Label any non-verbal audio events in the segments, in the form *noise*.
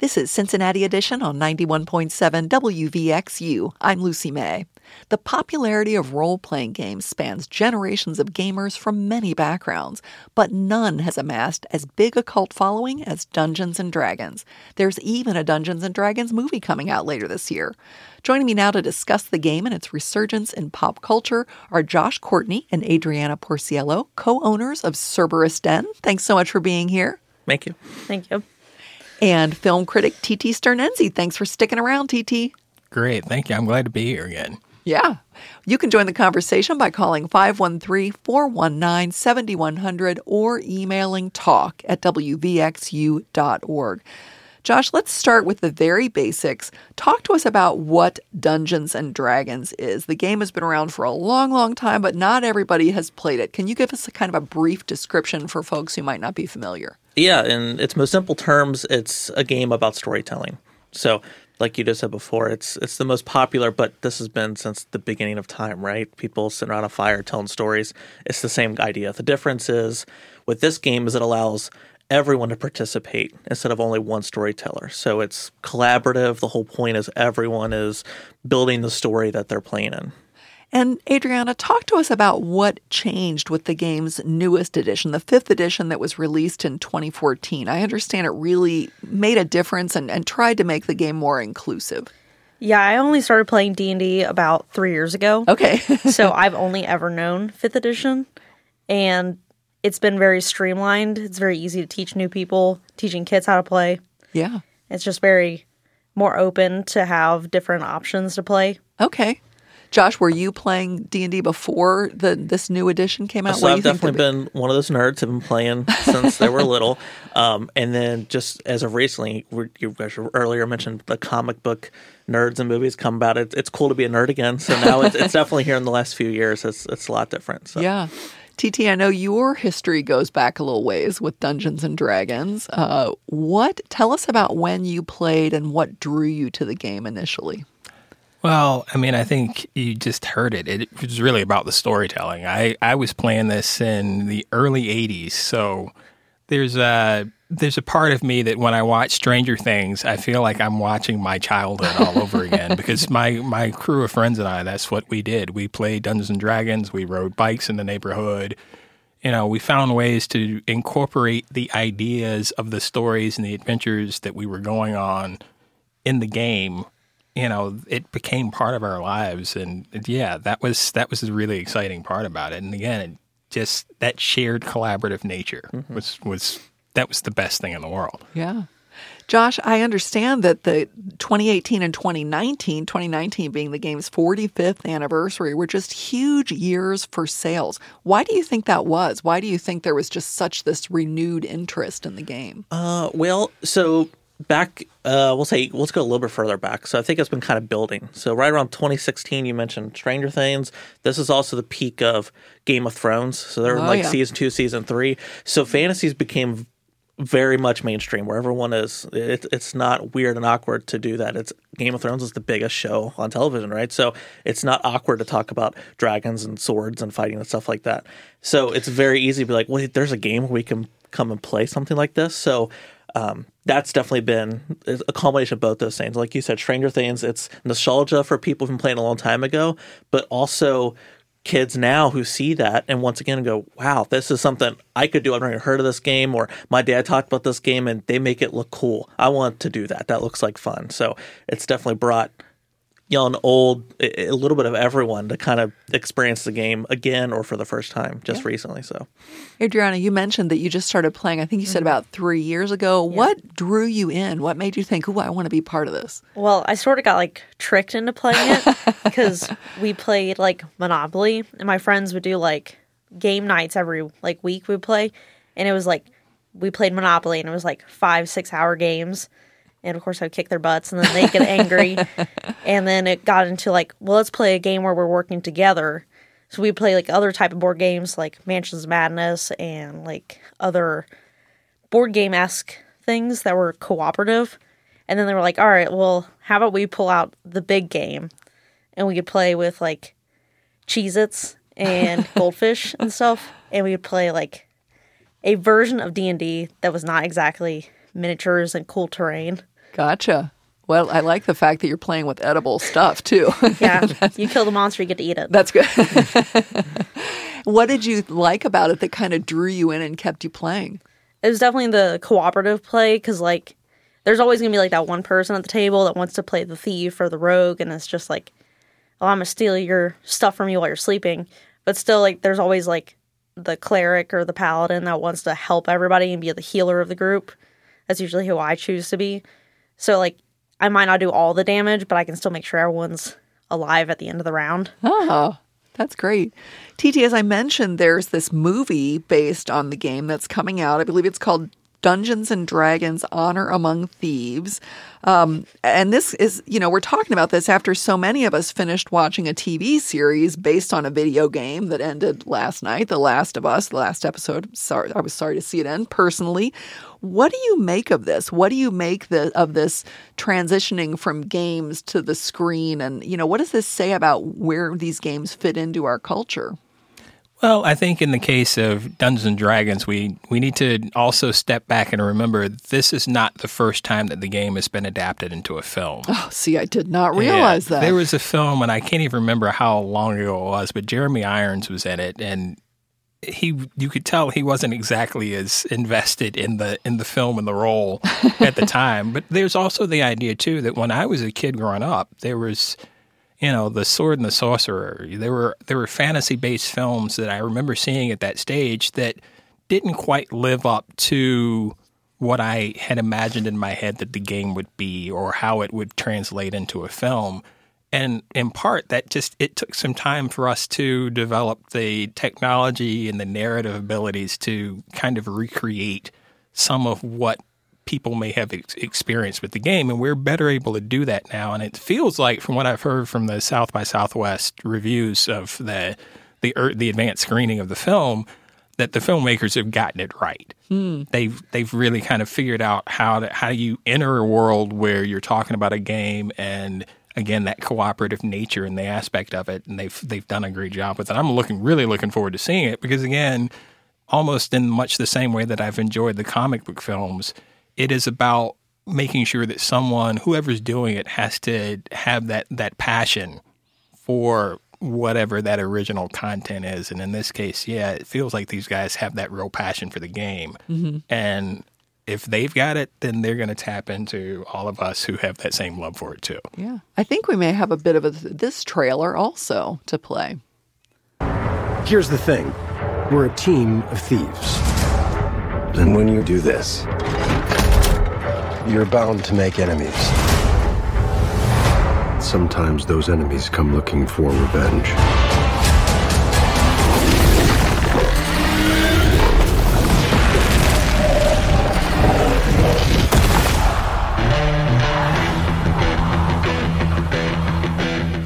This is Cincinnati Edition on 91.7 WVXU. I'm Lucy May. The popularity of role playing games spans generations of gamers from many backgrounds, but none has amassed as big a cult following as Dungeons and Dragons. There's even a Dungeons and Dragons movie coming out later this year. Joining me now to discuss the game and its resurgence in pop culture are Josh Courtney and Adriana Porciello, co owners of Cerberus Den. Thanks so much for being here. Thank you. Thank you and film critic TT Stern-Enzi. Thanks for sticking around, TT. Great. Thank you. I'm glad to be here again. Yeah. You can join the conversation by calling 513 419 7100 or emailing talk at wvxu.org. Josh, let's start with the very basics. Talk to us about what Dungeons and Dragons is. The game has been around for a long, long time, but not everybody has played it. Can you give us a kind of a brief description for folks who might not be familiar? Yeah, in its most simple terms, it's a game about storytelling. So, like you just said before, it's it's the most popular, but this has been since the beginning of time, right? People sitting around a fire telling stories. It's the same idea. The difference is with this game is it allows everyone to participate instead of only one storyteller. So it's collaborative. The whole point is everyone is building the story that they're playing in. And Adriana, talk to us about what changed with the game's newest edition, the fifth edition that was released in 2014. I understand it really made a difference and, and tried to make the game more inclusive. Yeah, I only started playing D&D about three years ago. Okay. so *laughs* I've only ever known fifth edition. And it's been very streamlined. It's very easy to teach new people, teaching kids how to play. Yeah. It's just very more open to have different options to play. Okay. Josh, were you playing D and D before the this new edition came out? So I've definitely been one of those nerds. I've been playing since they were little, *laughs* um, and then just as of recently, you guys earlier mentioned the comic book nerds and movies come about. It, it's cool to be a nerd again. So now it's, it's *laughs* definitely here in the last few years. It's it's a lot different. So. Yeah. TT, I know your history goes back a little ways with Dungeons and Dragons. Uh, what tell us about when you played and what drew you to the game initially? Well, I mean, I think you just heard it. It was really about the storytelling. I, I was playing this in the early '80s, so there's a there's a part of me that when I watch Stranger Things, I feel like I'm watching my childhood all over again because my my crew of friends and I, that's what we did. We played Dungeons and Dragons, we rode bikes in the neighborhood. You know, we found ways to incorporate the ideas of the stories and the adventures that we were going on in the game. You know, it became part of our lives and yeah, that was that was the really exciting part about it. And again, it just that shared collaborative nature mm-hmm. was was that was the best thing in the world. Yeah. Josh, I understand that the 2018 and 2019, 2019 being the game's 45th anniversary, were just huge years for sales. Why do you think that was? Why do you think there was just such this renewed interest in the game? Uh, well, so back uh, we'll say let's go a little bit further back so i think it's been kind of building so right around 2016 you mentioned stranger things this is also the peak of game of thrones so they're oh, like yeah. season two season three so fantasies became very much mainstream where everyone is. It, it's not weird and awkward to do that. It's game of thrones is the biggest show on television right? So it's not awkward to talk about dragons and swords and fighting and stuff like that. So it's very easy to be like well there's a game we can come and play something like this? So um, that's definitely been a combination of both those things. Like you said, Stranger Things, it's nostalgia for people who've been playing a long time ago, but also kids now who see that and once again go, wow, this is something I could do. I've never heard of this game, or my dad talked about this game and they make it look cool. I want to do that. That looks like fun. So it's definitely brought young, old, a little bit of everyone to kind of experience the game again or for the first time just yeah. recently. So, Adriana, you mentioned that you just started playing. I think you said mm-hmm. about three years ago. Yeah. What drew you in? What made you think, "Oh, I want to be part of this"? Well, I sort of got like tricked into playing it *laughs* because we played like Monopoly, and my friends would do like game nights every like week. We'd play, and it was like we played Monopoly, and it was like five, six hour games and of course I'd kick their butts and then they'd get angry. *laughs* and then it got into like, well, let's play a game where we're working together. So we play like other type of board games like Mansions of Madness and like other board game esque things that were cooperative. And then they were like, all right, well, how about we pull out the big game and we could play with like Cheez Its and *laughs* goldfish and stuff. And we would play like a version of D&D that was not exactly miniatures and cool terrain. Gotcha. Well, I like the fact that you're playing with edible stuff too. *laughs* Yeah, *laughs* you kill the monster, you get to eat it. That's good. *laughs* what did you like about it that kind of drew you in and kept you playing? It was definitely the cooperative play because like there's always gonna be like that one person at the table that wants to play the thief or the rogue, and it's just like, oh, I'm gonna steal your stuff from you while you're sleeping. But still, like there's always like the cleric or the paladin that wants to help everybody and be the healer of the group. That's usually who I choose to be. So like I might not do all the damage, but I can still make sure everyone's alive at the end of the round. Oh, that's great. TT, as I mentioned, there's this movie based on the game that's coming out. I believe it's called Dungeons and Dragons Honor Among Thieves. Um, and this is, you know, we're talking about this after so many of us finished watching a TV series based on a video game that ended last night, The Last of Us, the last episode. Sorry, I was sorry to see it end personally. What do you make of this? What do you make the, of this transitioning from games to the screen? And, you know, what does this say about where these games fit into our culture? Well, I think in the case of Dungeons and Dragons, we, we need to also step back and remember this is not the first time that the game has been adapted into a film. Oh, see, I did not realize Yeah, that. There was a film, and I can't even remember how long ago it was, but Jeremy Irons was in it, and he you could tell he wasn't exactly as invested in the in the film and the role *laughs* at the time. But there's also the idea too that when I was a kid growing up, there was you know the sword and the sorcerer. There were there were fantasy based films that i remember seeing at that stage that didn't quite live up to what i had imagined in my head that the game would be or how it would translate into a film. And in part that just it took some time for us to develop the technology and the narrative abilities to kind of recreate some of what people may have ex- experienced with the game, and we're better able to do that now. And it feels like, from what I've heard from the South by Southwest reviews of the the er, the advanced screening of the film, that the filmmakers have gotten it right. They've they've really kind of figured out how to how you enter a world where you're talking about a game and again that cooperative nature and the aspect of it, and they've they've done a great job with it. I'm looking really looking forward to seeing it because again, almost in much the same way that I've enjoyed the comic book films, it is about making sure that someone, whoever's doing it, has to have that that passion for whatever that original content is. And in this case, yeah, it feels like these guys have that real passion for the game. Mm-hmm. And if they've got it, then they're going to tap into all of us who have that same love for it too. Yeah. I think we may have a bit of a, this trailer also to play. Here's the thing we're a team of thieves. And when you do this, you're bound to make enemies. Sometimes those enemies come looking for revenge.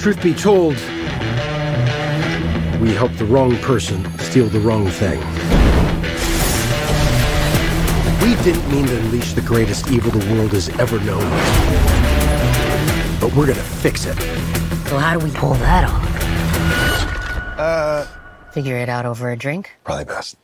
Truth be told, we helped the wrong person steal the wrong thing. We didn't mean to unleash the greatest evil the world has ever known. But we're gonna fix it. So how do we pull that off? Uh, figure it out over a drink. Probably best.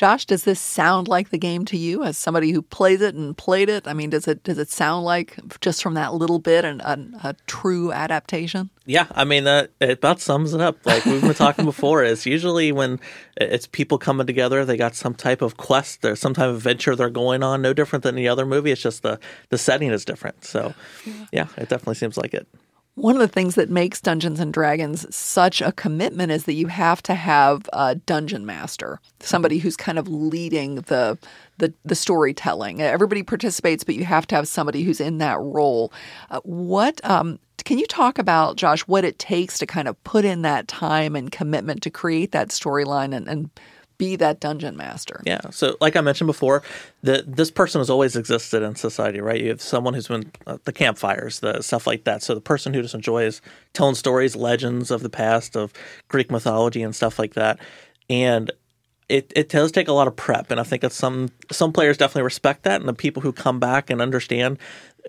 Josh, does this sound like the game to you as somebody who plays it and played it? I mean, does it does it sound like just from that little bit and a, true adaptation? Yeah, I mean that it about sums it up. Like we've been talking before, is usually when it's people coming together, they got some type of quest or some type of adventure they're going on. No different than the other movie. It's just the the setting is different. So, yeah, it definitely seems like it. One of the things that makes Dungeons and Dragons such a commitment is that you have to have a dungeon master, somebody who's kind of leading the the, the storytelling. Everybody participates, but you have to have somebody who's in that role. Uh, what um, can you talk about, Josh? What it takes to kind of put in that time and commitment to create that storyline and, and be that dungeon master? Yeah. So, like I mentioned before, the this person has always existed in society, right? You have someone who's been uh, the campfires, the stuff like that. So, the person who just enjoys telling stories, legends of the past, of Greek mythology, and stuff like that, and it, it does take a lot of prep, and I think some some players definitely respect that, and the people who come back and understand,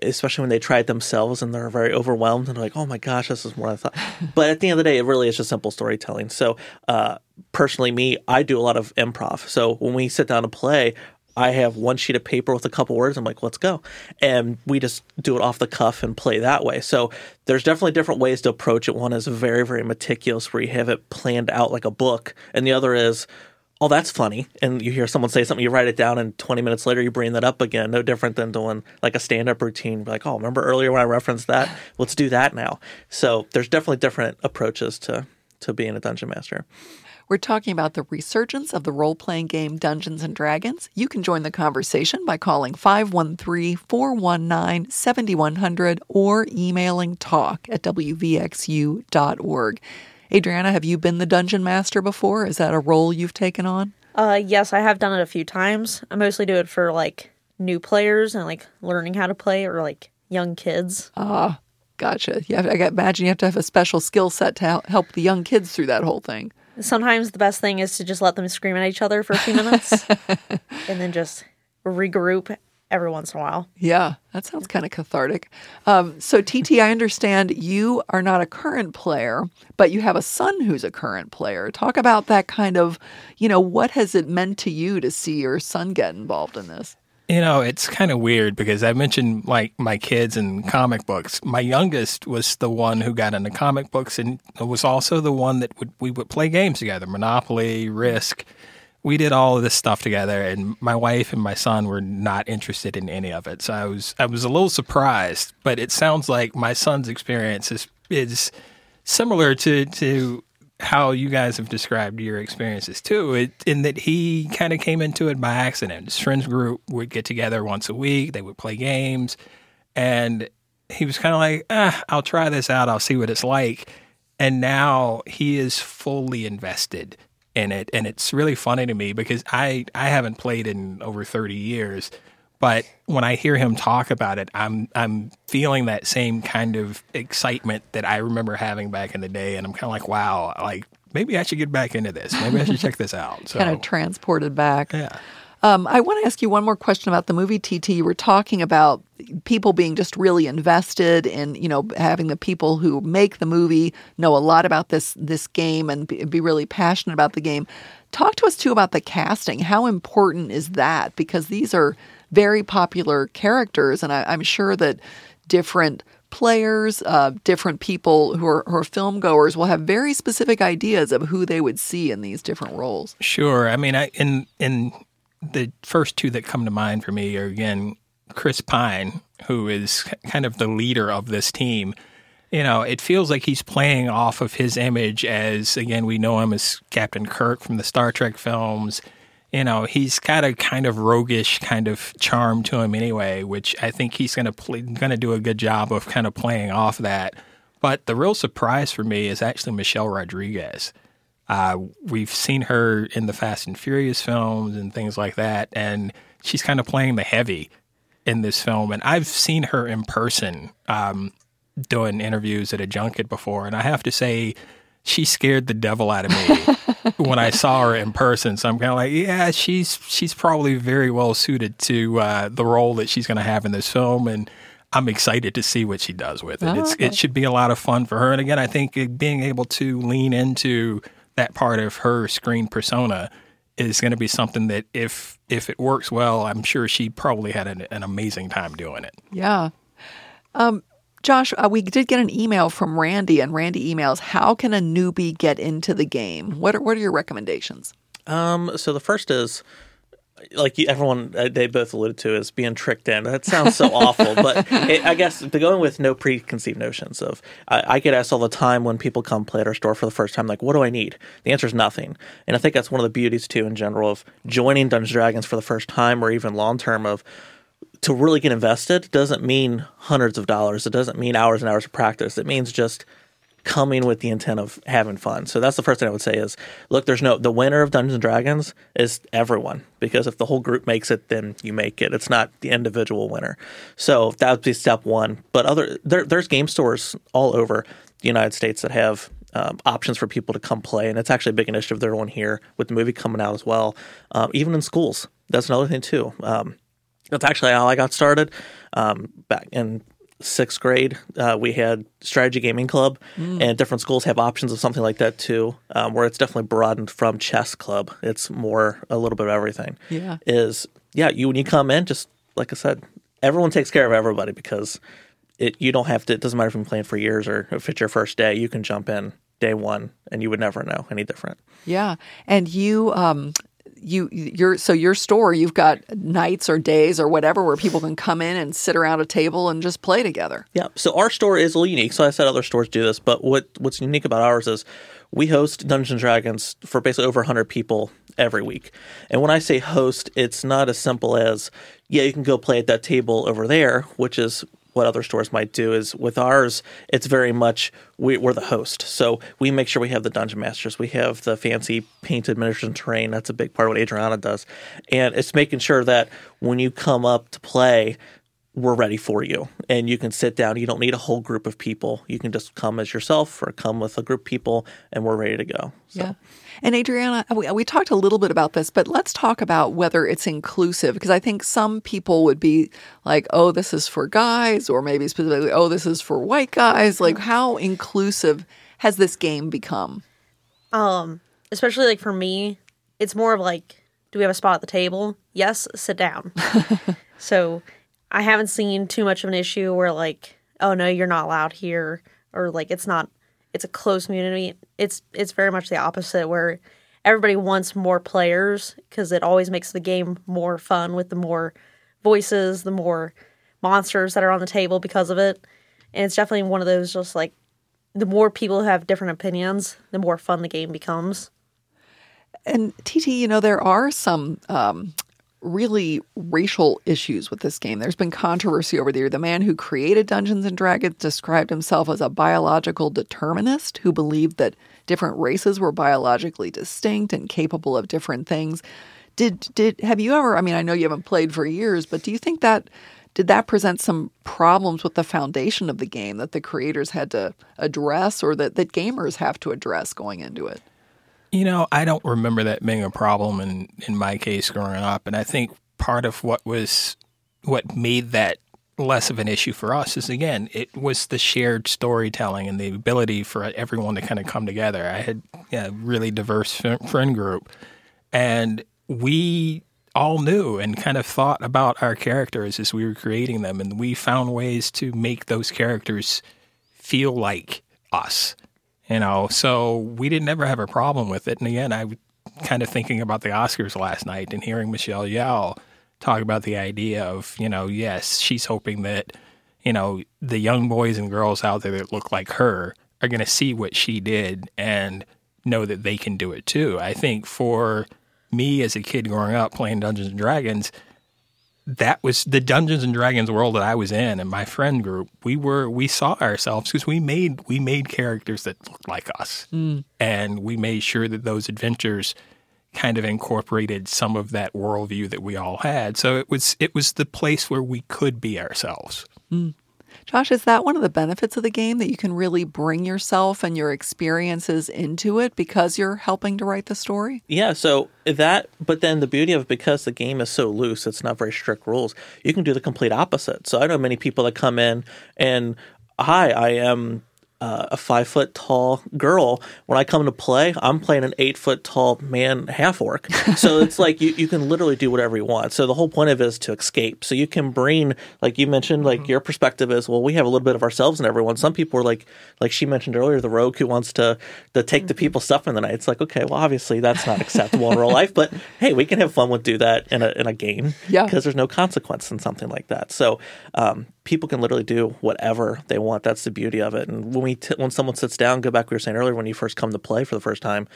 especially when they try it themselves and they're very overwhelmed and like, oh my gosh, this is more than I thought. *laughs* but at the end of the day, it really is just simple storytelling. So, uh, personally, me, I do a lot of improv. So when we sit down to play, I have one sheet of paper with a couple words. I'm like, let's go. And we just do it off the cuff and play that way. So there's definitely different ways to approach it. One is very, very meticulous where you have it planned out like a book. And the other is, oh, that's funny. And you hear someone say something, you write it down, and 20 minutes later, you bring that up again. No different than doing like a stand up routine. Like, oh, remember earlier when I referenced that? *sighs* Let's do that now. So there's definitely different approaches to, to being a dungeon master. We're talking about the resurgence of the role playing game Dungeons and Dragons. You can join the conversation by calling 513 419 7100 or emailing talk at wvxu.org. Adriana, have you been the dungeon master before? Is that a role you've taken on? Uh, yes, I have done it a few times. I mostly do it for like new players and like learning how to play or like young kids. Ah, gotcha. Have, I imagine you have to have a special skill set to help the young kids through that whole thing. Sometimes the best thing is to just let them scream at each other for a few minutes *laughs* and then just regroup every once in a while. Yeah, that sounds kind of cathartic. Um, so, TT, I understand you are not a current player, but you have a son who's a current player. Talk about that kind of, you know, what has it meant to you to see your son get involved in this? You know, it's kind of weird because I mentioned like my kids and comic books. My youngest was the one who got into comic books and was also the one that would we would play games together, Monopoly, Risk. We did all of this stuff together and my wife and my son were not interested in any of it. So I was I was a little surprised, but it sounds like my son's experience is is similar to to how you guys have described your experiences too, it, in that he kind of came into it by accident. His friends group would get together once a week, they would play games, and he was kind of like, ah, I'll try this out, I'll see what it's like. And now he is fully invested in it. And it's really funny to me because I, I haven't played in over 30 years. But when I hear him talk about it, I'm I'm feeling that same kind of excitement that I remember having back in the day, and I'm kind of like, wow, like maybe I should get back into this. Maybe I should check this out. *laughs* So, kind of transported back. yeah. Um, I want to ask you one more question about the movie TT. You were talking about people being just really invested in, you know, having the people who make the movie know a lot about this this game and be, be really passionate about the game. Talk to us too about the casting. How important is that? Because these are very popular characters, and I, I'm sure that different players, uh, different people who are, who are film goers will have very specific ideas of who they would see in these different roles. Sure. I mean, I, in in the first two that come to mind for me are again Chris Pine, who is kind of the leader of this team. You know, it feels like he's playing off of his image as again we know him as Captain Kirk from the Star Trek films. You know, he's got a kind of roguish kind of charm to him anyway, which I think he's going to going to do a good job of kind of playing off that. But the real surprise for me is actually Michelle Rodriguez. Uh, we've seen her in the Fast and Furious films and things like that, and she's kind of playing the heavy in this film. And I've seen her in person um, doing interviews at a junket before, and I have to say, she scared the devil out of me *laughs* when I saw her in person. So I'm kind of like, yeah, she's she's probably very well suited to uh, the role that she's going to have in this film, and I'm excited to see what she does with it. Oh, it's, okay. It should be a lot of fun for her. And again, I think being able to lean into that part of her screen persona is going to be something that if if it works well, I'm sure she probably had an, an amazing time doing it. Yeah. Um, Josh, uh, we did get an email from Randy, and Randy emails, "How can a newbie get into the game? What are what are your recommendations?" Um, so the first is like everyone uh, they both alluded to is being tricked in. That sounds so awful, but it, I guess the going with no preconceived notions of I, I get asked all the time when people come play at our store for the first time, like, what do I need? The answer is nothing, and I think that's one of the beauties too in general of joining Dungeons Dragons for the first time or even long term of to really get invested doesn't mean hundreds of dollars. It doesn't mean hours and hours of practice. It means just coming with the intent of having fun. So that's the first thing I would say is look, there's no the winner of Dungeons and Dragons is everyone because if the whole group makes it, then you make it. It's not the individual winner. So that would be step one. But other there, there's game stores all over the United States that have um, options for people to come play, and it's actually a big initiative. One here with the movie coming out as well. Um, even in schools, that's another thing too. Um, that's actually how I got started. Um, back in sixth grade, uh, we had strategy gaming club, and different schools have options of something like that too, um, where it's definitely broadened from chess club. It's more a little bit of everything. Yeah. is yeah, you when you come in, just like I said, everyone takes care of everybody because it you don't have to. It doesn't matter if you've been playing for years or if it's your first day. You can jump in day one, and you would never know any different. Yeah, and you um you your so your store you've got nights or days or whatever where people can come in and sit around a table and just play together. Yeah. So our store is a little unique. So I said other stores do this, but what what's unique about ours is we host Dungeons and Dragons for basically over 100 people every week. And when I say host, it's not as simple as yeah, you can go play at that table over there, which is what other stores might do is with ours it's very much we, are the host. So we make sure we have the dungeon masters. We have the fancy painted miniatures and terrain. That's a big part of what adriana does. And it's making sure that when you come up to play we're ready for you. And you can sit down. You don't need a whole group of people. You can just come as yourself or come with a group of people and we're ready to go. So. yeah. And adriana we, we talked a little bit about this but let's talk about whether it's inclusive because i think some people would be like oh this is for guys or maybe specifically oh this is for white guys. Like how inclusive has this game become? Um especially like for me it's more of like do we have a spot at the table? Yes sit down. *laughs* So I haven't seen too much of an issue where like, oh no, you're not allowed here, or like it's not, it's a close community. It's it's very much the opposite where everybody wants more players because it always makes the game more fun with the more voices, the more monsters that are on the table because of it. And it's definitely one of those just like the more people who have different opinions, the more fun the game becomes. And TT, you know, there are some um, really racial issues with this game. There's been controversy over the year. The man who created Dungeons and Dragons described himself as a biological determinist who believed that different races were biologically distinct and capable of different things. Did did have you ever I mean I know you haven't played for years, but do you think that did that present some problems with the foundation of the game that the creators had to address or that, that gamers have to address going into it? You know, I don't remember that being a problem in, in my case growing up. And I think part of what was what made that less of an issue for us is again, it was the shared storytelling and the ability for everyone to kind of come together. I had a really diverse friend group, and we all knew and kind of thought about our characters as we were creating them, and we found ways to make those characters feel like us you know, so we didn't ever have a problem with it. And again, I was kind of thinking about the Oscars last night and hearing Michelle Yeoh talk about the idea of, you know, yes, she's hoping that, you know, the young boys and girls out there that look like her are going to see what she did and know that they can do it too. I think for me as a kid growing up playing Dungeons and Dragons, that was the Dungeons and Dragons world that I was in and my friend group. We were we saw ourselves because we made we made characters that looked like us, mm. and we made sure that those adventures kind of incorporated some of that worldview that we all had. So it was it was the place where we could be ourselves. Mm. Josh, is that one of the benefits of the game that you can really bring yourself and your experiences into it because you're helping to write the story? Yeah, so that, but then the beauty of because the game is so loose, it's not very strict rules, you can do the complete opposite. So I know many people that come in and, hi, I am uh, a five foot tall girl. When I come to play, I'm playing an eight foot tall man half orc. So *laughs* it's like you, you can literally do whatever you want. So the whole point of it is to escape. So you can bring, like you mentioned, like mm-hmm. your perspective is, well, we have a little bit of ourselves in everyone. Some people are like, like she mentioned earlier, the rogue who wants to to take mm-hmm. the people's stuff in the night. It's like, okay, well, obviously that's not acceptable in real life, but *laughs* hey, we can have fun with do that in a in a game. Yeah, because there's no consequence in something like that. So um, people can literally do whatever they want. That's the beauty of it. And when we t- when someone sits down, go back we were saying earlier when you first come to play for the first time,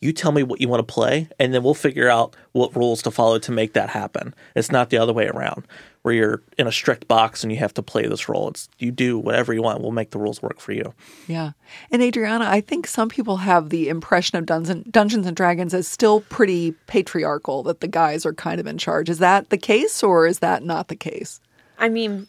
you tell me what you want to play, and then we'll figure out what rules to follow to make that happen. It's not the other way around, where you're in a strict box and you have to play this role. It's you do whatever you want. We'll make the rules work for you. Yeah, and Adriana, I think some people have the impression of Dungeons, Dungeons and Dragons as still pretty patriarchal. That the guys are kind of in charge. Is that the case, or is that not the case? I mean,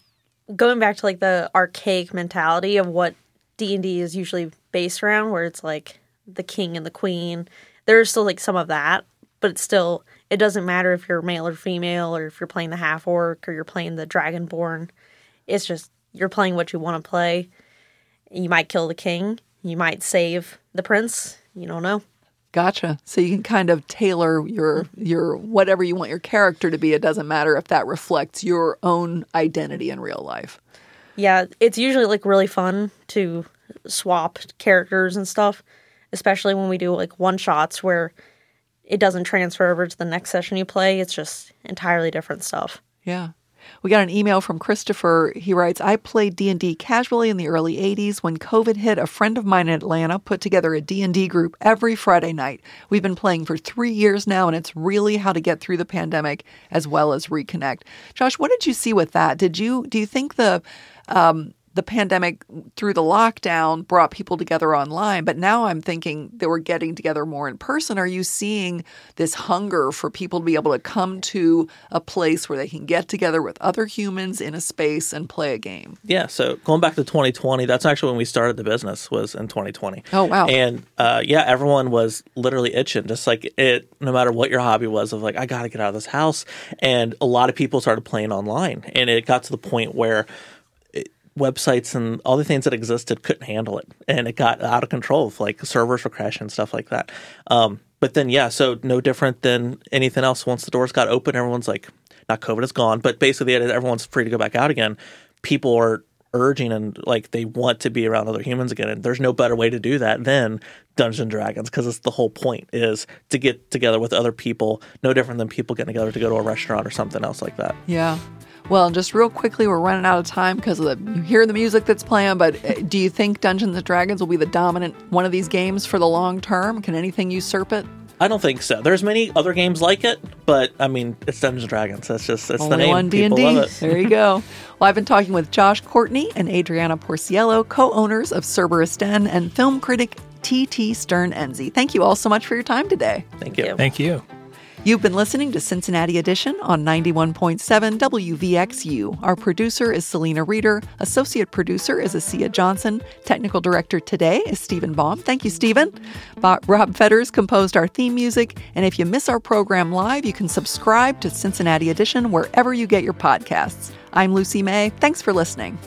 going back to like the archaic mentality of what D&D is usually based around where it's like the king and the queen. There's still like some of that, but it's still it doesn't matter if you're male or female or if you're playing the half orc or you're playing the dragonborn. It's just you're playing what you want to play. You might kill the king, you might save the prince, you don't know. Gotcha. So you can kind of tailor your your whatever you want your character to be. It doesn't matter if that reflects your own identity in real life. Yeah, it's usually like really fun to swap characters and stuff, especially when we do like one shots where it doesn't transfer over to the next session you play. It's just entirely different stuff. Yeah. We got an email from Christopher. He writes, "I played D&D casually in the early 80s when COVID hit. A friend of mine in Atlanta put together a D&D group every Friday night. We've been playing for 3 years now and it's really how to get through the pandemic as well as reconnect." Josh, what did you see with that? Did you do you think the um, the pandemic through the lockdown brought people together online, but now I'm thinking that we're getting together more in person. Are you seeing this hunger for people to be able to come to a place where they can get together with other humans in a space and play a game? Yeah, so going back to 2020, that's actually when we started the business was in 2020. Oh wow! And uh, yeah, everyone was literally itching, just like it. No matter what your hobby was, of like I got to get out of this house, and a lot of people started playing online, and it got to the point where websites and all the things that existed couldn't handle it, and it got out of control. Like servers were crashing and stuff like that. Um, but then, yeah, so no different than anything else. Once the doors got open, everyone's like, not COVID is gone, but basically everyone's free to go back out again. People are urging and like they want to be around other humans again and there's no better way to do that than dungeon dragons because it's the whole point is to get together with other people no different than people getting together to go to a restaurant or something else like that yeah well, just real quickly, we're running out of time because of the you hear the music that's playing. But uh, do you think Dungeons and Dragons will be the dominant one of these games for the long term? Can anything usurp it? I don't think so. There's many other games like it, but I mean, it's Dungeons and Dragons. That's just it's Only the name. one D and D. There you go. *laughs* well, I've been talking with Josh Courtney and Adriana Porciello, co-owners of Cerberus Den, and film critic T.T. Stern Enzi. Thank you all so much for your time today. Thank you. Thank you. You've been listening to Cincinnati Edition on 91.7 WVXU. Our producer is Selena Reder. Associate producer is Asia Johnson. Technical director today is Stephen Baum. Thank you, Stephen. Rob Fetters composed our theme music. And if you miss our program live, you can subscribe to Cincinnati Edition wherever you get your podcasts. I'm Lucy May. Thanks for listening.